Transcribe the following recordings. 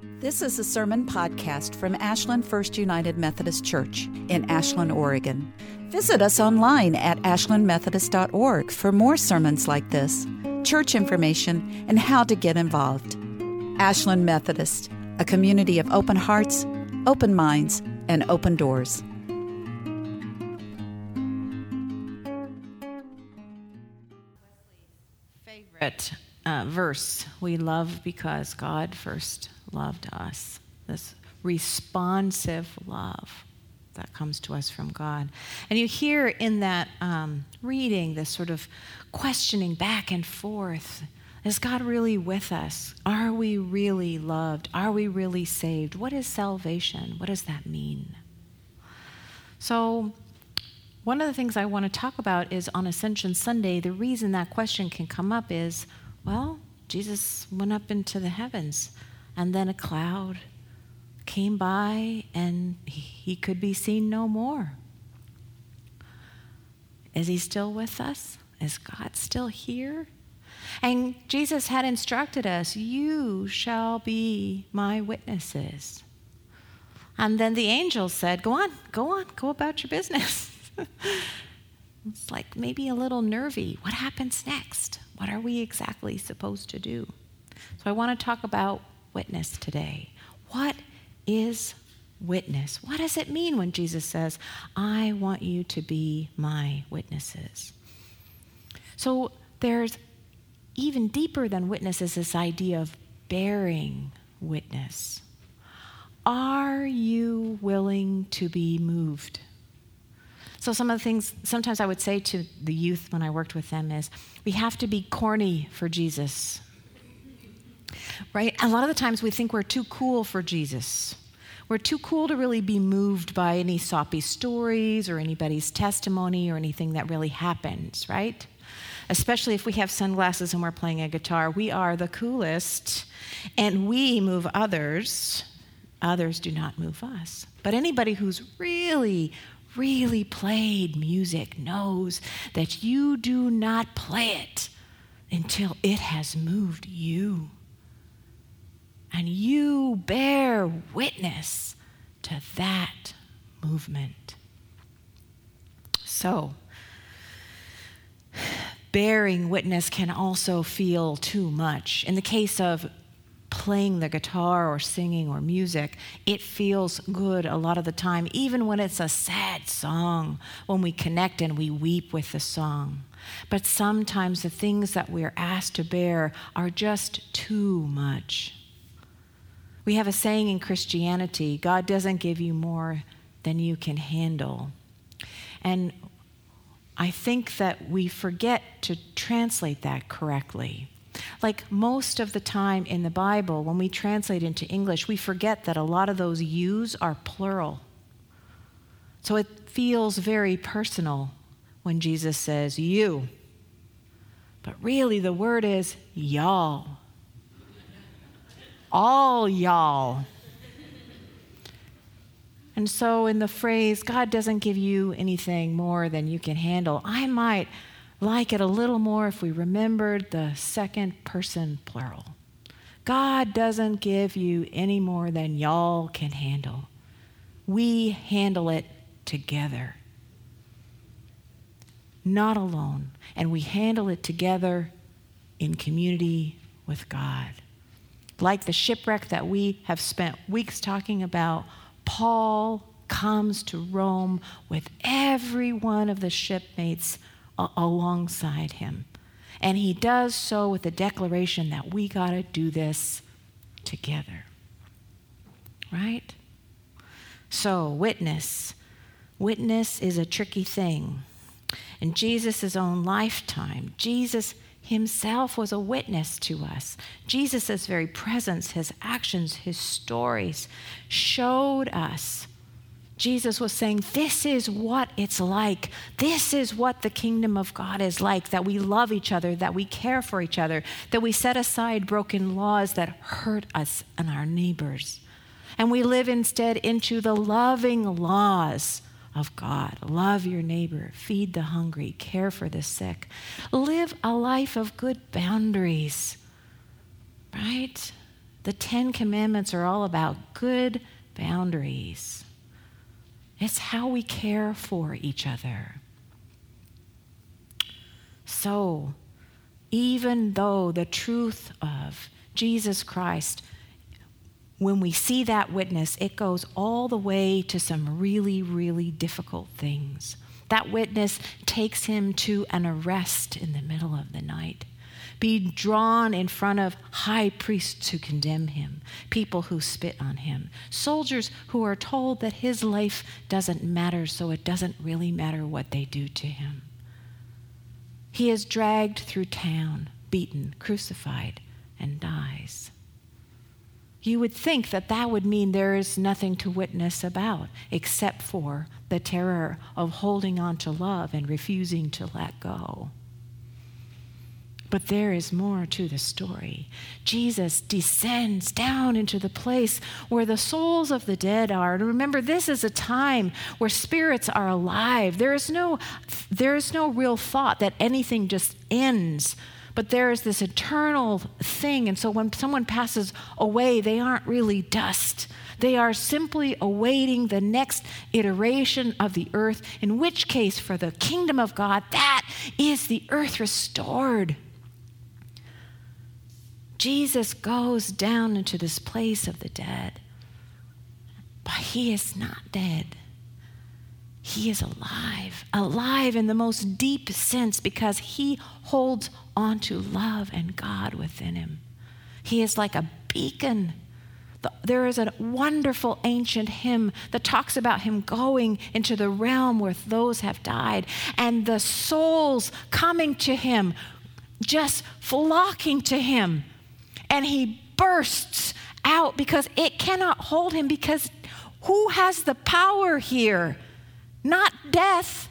This is a sermon podcast from Ashland First United Methodist Church in Ashland, Oregon. Visit us online at ashlandmethodist.org for more sermons like this, church information, and how to get involved. Ashland Methodist, a community of open hearts, open minds, and open doors. Favorite uh, verse we love because God first loved us. This responsive love that comes to us from God. And you hear in that um, reading this sort of questioning back and forth. Is God really with us? Are we really loved? Are we really saved? What is salvation? What does that mean? So, one of the things I want to talk about is on Ascension Sunday, the reason that question can come up is well, Jesus went up into the heavens and then a cloud came by and he could be seen no more. Is he still with us? Is God still here? And Jesus had instructed us, You shall be my witnesses. And then the angel said, Go on, go on, go about your business. it's like maybe a little nervy. What happens next? What are we exactly supposed to do? So I want to talk about witness today. What is witness? What does it mean when Jesus says, I want you to be my witnesses? So there's even deeper than witness is this idea of bearing witness. Are you willing to be moved? So, some of the things sometimes I would say to the youth when I worked with them is we have to be corny for Jesus right? A lot of the times we think we're too cool for Jesus. We're too cool to really be moved by any soppy stories or anybody's testimony or anything that really happens, right? Especially if we have sunglasses and we're playing a guitar. We are the coolest and we move others. Others do not move us. But anybody who's really, really played music knows that you do not play it until it has moved you and you bear witness to that movement. So, bearing witness can also feel too much. In the case of playing the guitar or singing or music, it feels good a lot of the time, even when it's a sad song, when we connect and we weep with the song. But sometimes the things that we're asked to bear are just too much. We have a saying in Christianity God doesn't give you more than you can handle. And I think that we forget to translate that correctly. Like most of the time in the Bible, when we translate into English, we forget that a lot of those yous are plural. So it feels very personal when Jesus says you. But really, the word is y'all all y'all. And so, in the phrase, God doesn't give you anything more than you can handle, I might like it a little more if we remembered the second person plural. God doesn't give you any more than y'all can handle. We handle it together, not alone. And we handle it together in community with God like the shipwreck that we have spent weeks talking about, Paul comes to Rome with every one of the shipmates a- alongside him. And he does so with the declaration that we got to do this together. Right? So, witness. Witness is a tricky thing. In Jesus' own lifetime, Jesus himself was a witness to us. Jesus' very presence, his actions, his stories showed us. Jesus was saying, This is what it's like. This is what the kingdom of God is like that we love each other, that we care for each other, that we set aside broken laws that hurt us and our neighbors. And we live instead into the loving laws of God. Love your neighbor, feed the hungry, care for the sick. Live a life of good boundaries, right? The Ten Commandments are all about good boundaries. It's how we care for each other. So, even though the truth of Jesus Christ, when we see that witness, it goes all the way to some really, really difficult things. That witness takes him to an arrest in the middle of the night be drawn in front of high priests who condemn him, people who spit on him, soldiers who are told that his life doesn't matter, so it doesn't really matter what they do to him. He is dragged through town, beaten, crucified, and dies. You would think that that would mean there is nothing to witness about except for the terror of holding on to love and refusing to let go. But there is more to the story. Jesus descends down into the place where the souls of the dead are. And remember, this is a time where spirits are alive. There is no, there is no real thought that anything just ends. But there is this eternal thing. And so when someone passes away, they aren't really dust. They are simply awaiting the next iteration of the earth, in which case, for the kingdom of God, that is the earth restored. Jesus goes down into this place of the dead, but he is not dead. He is alive, alive in the most deep sense because he holds on to love and God within him. He is like a beacon. There is a wonderful ancient hymn that talks about him going into the realm where those have died and the souls coming to him, just flocking to him and he bursts out because it cannot hold him because who has the power here? Not death.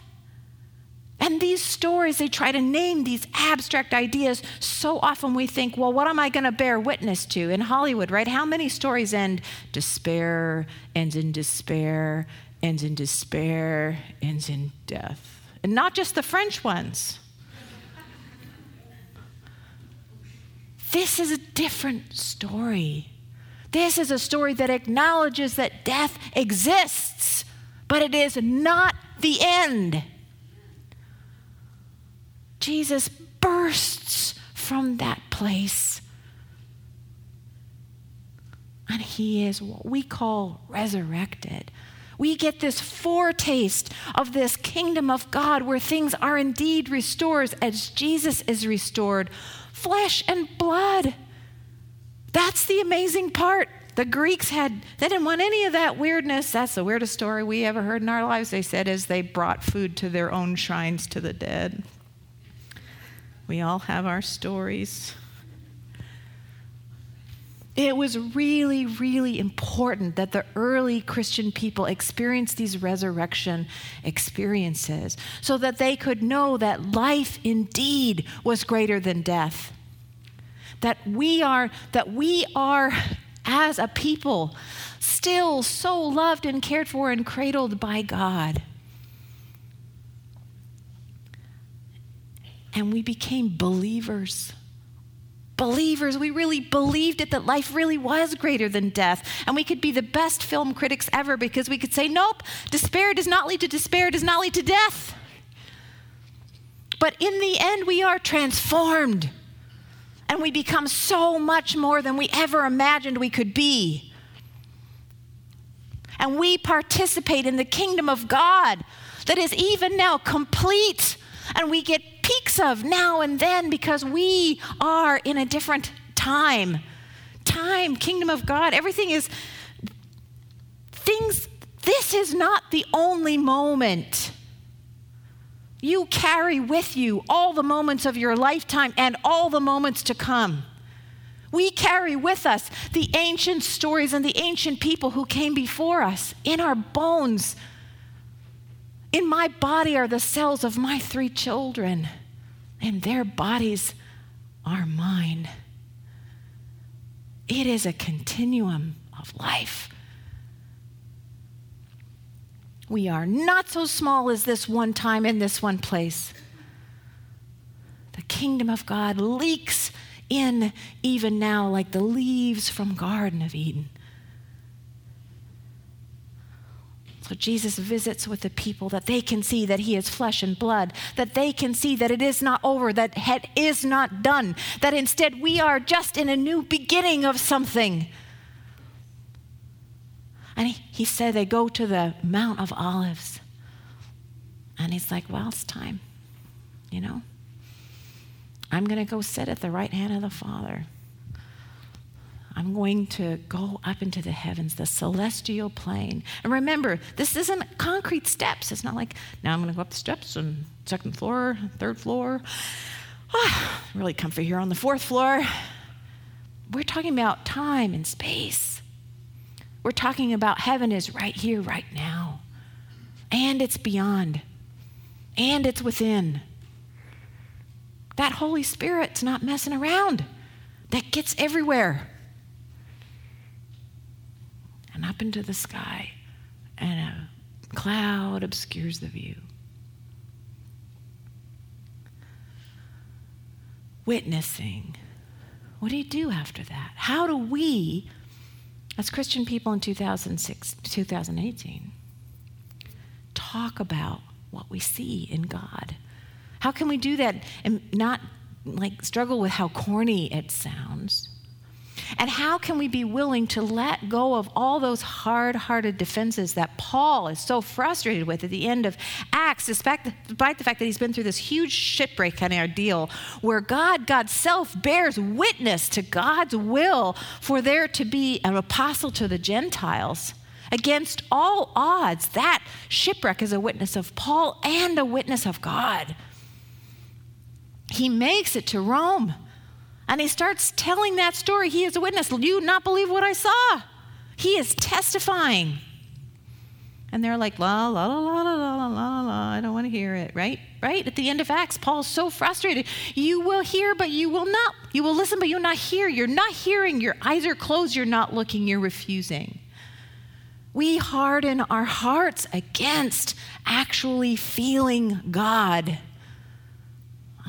And these stories, they try to name these abstract ideas. So often we think, well, what am I going to bear witness to? In Hollywood, right? How many stories end despair, ends in despair, ends in despair, ends in death? And not just the French ones. This is a different story. This is a story that acknowledges that death exists, but it is not the end. Jesus bursts from that place. And he is what we call resurrected. We get this foretaste of this kingdom of God where things are indeed restored as Jesus is restored flesh and blood. That's the amazing part. The Greeks had, they didn't want any of that weirdness. That's the weirdest story we ever heard in our lives. They said as they brought food to their own shrines to the dead. We all have our stories. It was really, really important that the early Christian people experience these resurrection experiences so that they could know that life indeed was greater than death. That we are, that we are as a people still so loved and cared for and cradled by God. And we became believers believers. We really believed it that life really was greater than death. And we could be the best film critics ever because we could say, nope, despair does not lead to despair, does not lead to death. But in the end, we are transformed. And we become so much more than we ever imagined we could be. And we participate in the kingdom of God that is even now complete. And we get peeks of now and then because we are in a different time. Time, kingdom of God, everything is things. This is not the only moment. You carry with you all the moments of your lifetime and all the moments to come. We carry with us the ancient stories and the ancient people who came before us in our bones in my body are the cells of my three children, and their bodies are mine. It is a continuum of life. We are not so small as this one time in this one place. The kingdom of God leaks in even now like the leaves from Garden of Eden. So Jesus visits with the people that they can see that he is flesh and blood, that they can see that it is not over, that it is not done, that instead we are just in a new beginning of something. And he, he said they go to the Mount of Olives. And he's like, well, it's time, you know? I'm going to go sit at the right hand of the Father. I'm going to go up into the heavens, the celestial plane. And remember, this isn't concrete steps. It's not like, now I'm going to go up the steps and second floor, third floor. Ah, really comfy here on the fourth floor. We're talking about time and space. We're talking about heaven is right here, right now. And it's beyond. And it's within. That Holy Spirit's not messing around. That gets everywhere and up into the sky, and a cloud obscures the view. Witnessing. What do you do after that? How do we, as Christian people in 2006, 2018, talk about what we see in God? How can we do that and not like struggle with how corny it sounds? And how can we be willing to let go of all those hard hearted defenses that Paul is so frustrated with at the end of Acts, despite the fact that he's been through this huge shipwreck kind of ordeal where God, God's self, bears witness to God's will for there to be an apostle to the Gentiles? Against all odds, that shipwreck is a witness of Paul and a witness of God. He makes it to Rome. And he starts telling that story. He is a witness. You not believe what I saw? He is testifying. And they're like, la, la, la, la, la, la, la, la, I don't want to hear it, right? Right? At the end of Acts, Paul's so frustrated. You will hear, but you will not. You will listen, but you'll not hear. You're not hearing. Your eyes are closed. You're not looking. You're refusing. We harden our hearts against actually feeling God.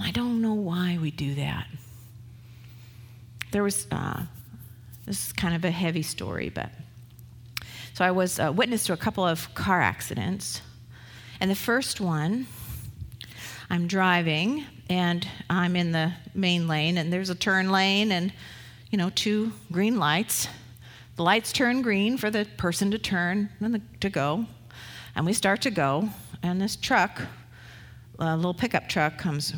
I don't know why we do that there was, uh, this is kind of a heavy story, but so I was a witness to a couple of car accidents. And the first one, I'm driving and I'm in the main lane, and there's a turn lane and, you know, two green lights. The lights turn green for the person to turn and to go. And we start to go, and this truck a little pickup truck comes,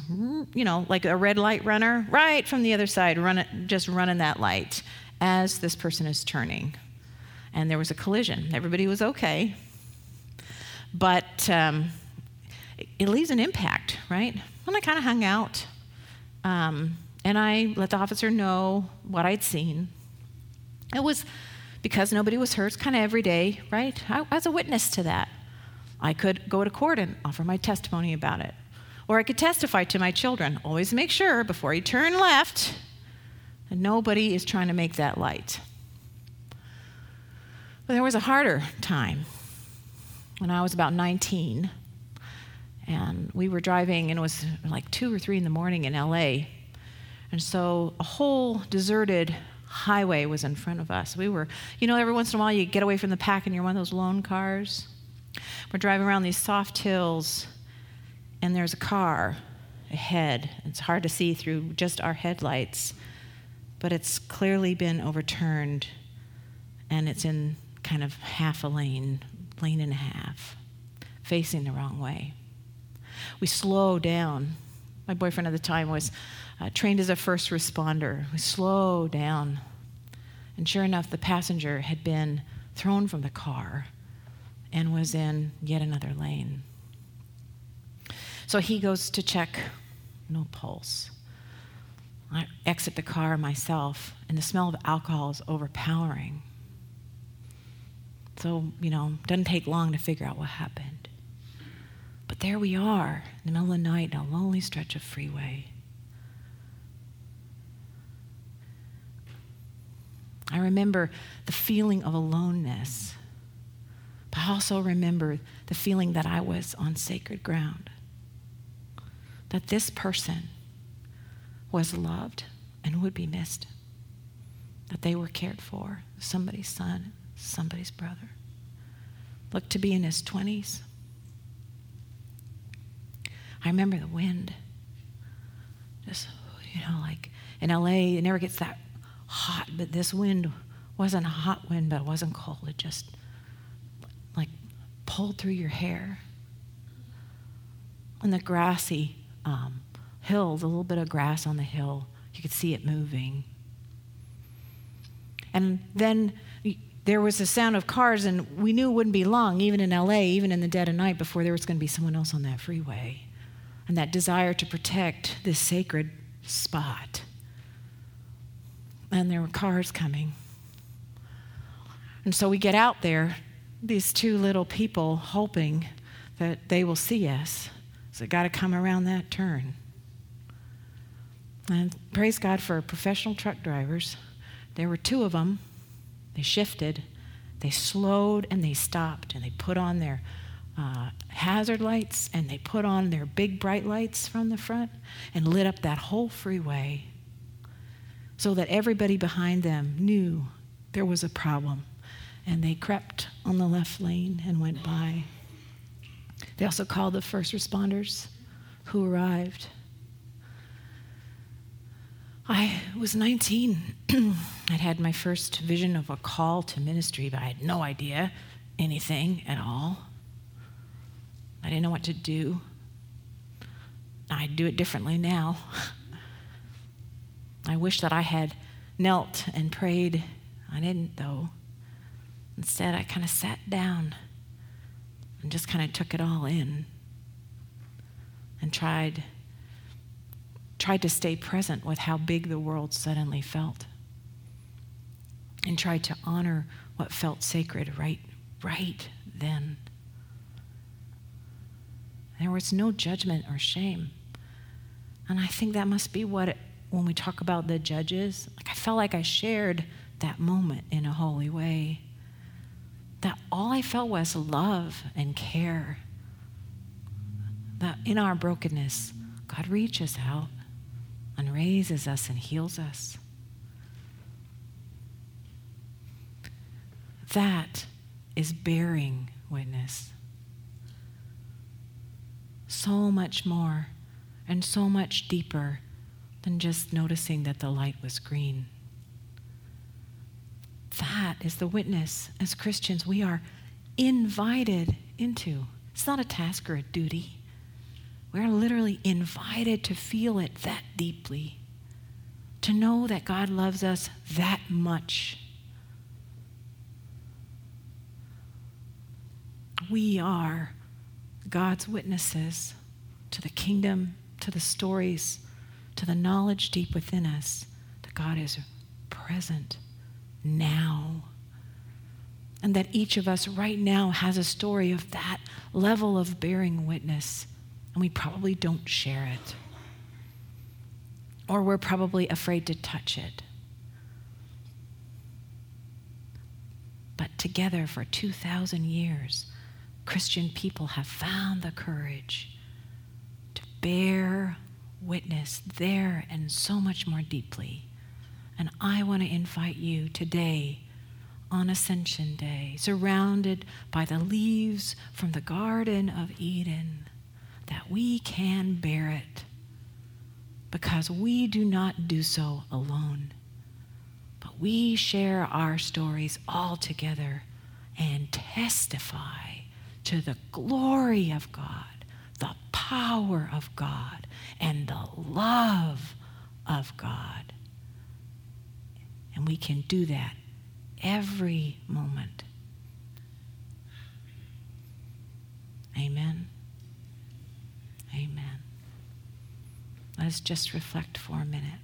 you know, like a red light runner, right from the other side, run just running that light as this person is turning. And there was a collision. Everybody was okay. But um, it, it, leaves an impact, right? And I kind of hung out. Um, and I let the officer know what I'd seen. It was because nobody was hurt, kind of every day, right? I, I was a witness to that. I could go to court and offer my testimony about it. Or I could testify to my children. Always make sure before you turn left that nobody is trying to make that light. But there was a harder time when I was about 19. And we were driving, and it was like 2 or 3 in the morning in LA. And so a whole deserted highway was in front of us. We were, you know, every once in a while you get away from the pack and you're one of those lone cars. We're driving around these soft hills, and there's a car ahead. It's hard to see through just our headlights, but it's clearly been overturned, and it's in kind of half a lane, lane and a half, facing the wrong way. We slow down. My boyfriend at the time was uh, trained as a first responder. We slow down. And sure enough, the passenger had been thrown from the car and was in yet another lane. So he goes to check, no pulse. I exit the car myself, and the smell of alcohol is overpowering. So, you know, doesn't take long to figure out what happened. But there we are, in the middle of the night, in a lonely stretch of freeway. I remember the feeling of aloneness but I also remember the feeling that I was on sacred ground. That this person was loved and would be missed. That they were cared for, somebody's son, somebody's brother. Looked to be in his 20s. I remember the wind. Just, you know, like in LA, it never gets that hot, but this wind wasn't a hot wind, but it wasn't cold. It just pulled through your hair. On the grassy um, hills, a little bit of grass on the hill, you could see it moving. And then there was the sound of cars, and we knew it wouldn't be long, even in LA, even in the dead of night, before there was going to be someone else on that freeway. And that desire to protect this sacred spot. And there were cars coming. And so we get out there, these two little people, hoping that they will see us. So got to come around that turn. And praise God for professional truck drivers. There were two of them. They shifted, they slowed, and they stopped, and they put on their uh, hazard lights and they put on their big bright lights from the front and lit up that whole freeway so that everybody behind them knew there was a problem. And they crept on the left lane and went by. They also called the first responders who arrived. I was 19. I'd had my first vision of a call to ministry, but I had no idea anything at all. I didn't know what to do. I'd do it differently now. I wish that I had knelt and prayed. I didn't, though. Instead, I kind of sat down and just kind of took it all in and tried tried to stay present with how big the world suddenly felt and tried to honor what felt sacred right right then. There was no judgment or shame. And i think that must be what it, when we talk about the judges like i felt like i shared that moment in a holy way that all i felt was love and care that in our brokenness god reaches out and raises us and heals us. That is bearing witness. So much more and so much deeper than just noticing that the light was green. That is the witness as Christians we are invited into. It's not a task or a duty. We're literally invited to feel it that deeply, to know that God loves us that much. We are God's witnesses to the kingdom, to the stories, to the knowledge deep within us that God is present now. And that each of us right now has a story of that level of bearing witness and we probably don't share it. Or we're probably afraid to touch it. But together for 2,000 years, Christian people have found the courage to bear witness there and so much more deeply. And I want to invite you today on Ascension Day, surrounded by the leaves from the Garden of Eden that we can bear it because we do not do so alone. But we share our stories all together and testify to the glory of God, the power of God, and the love of God. And we can do that every moment. Amen. Amen. Let us just reflect for a minute.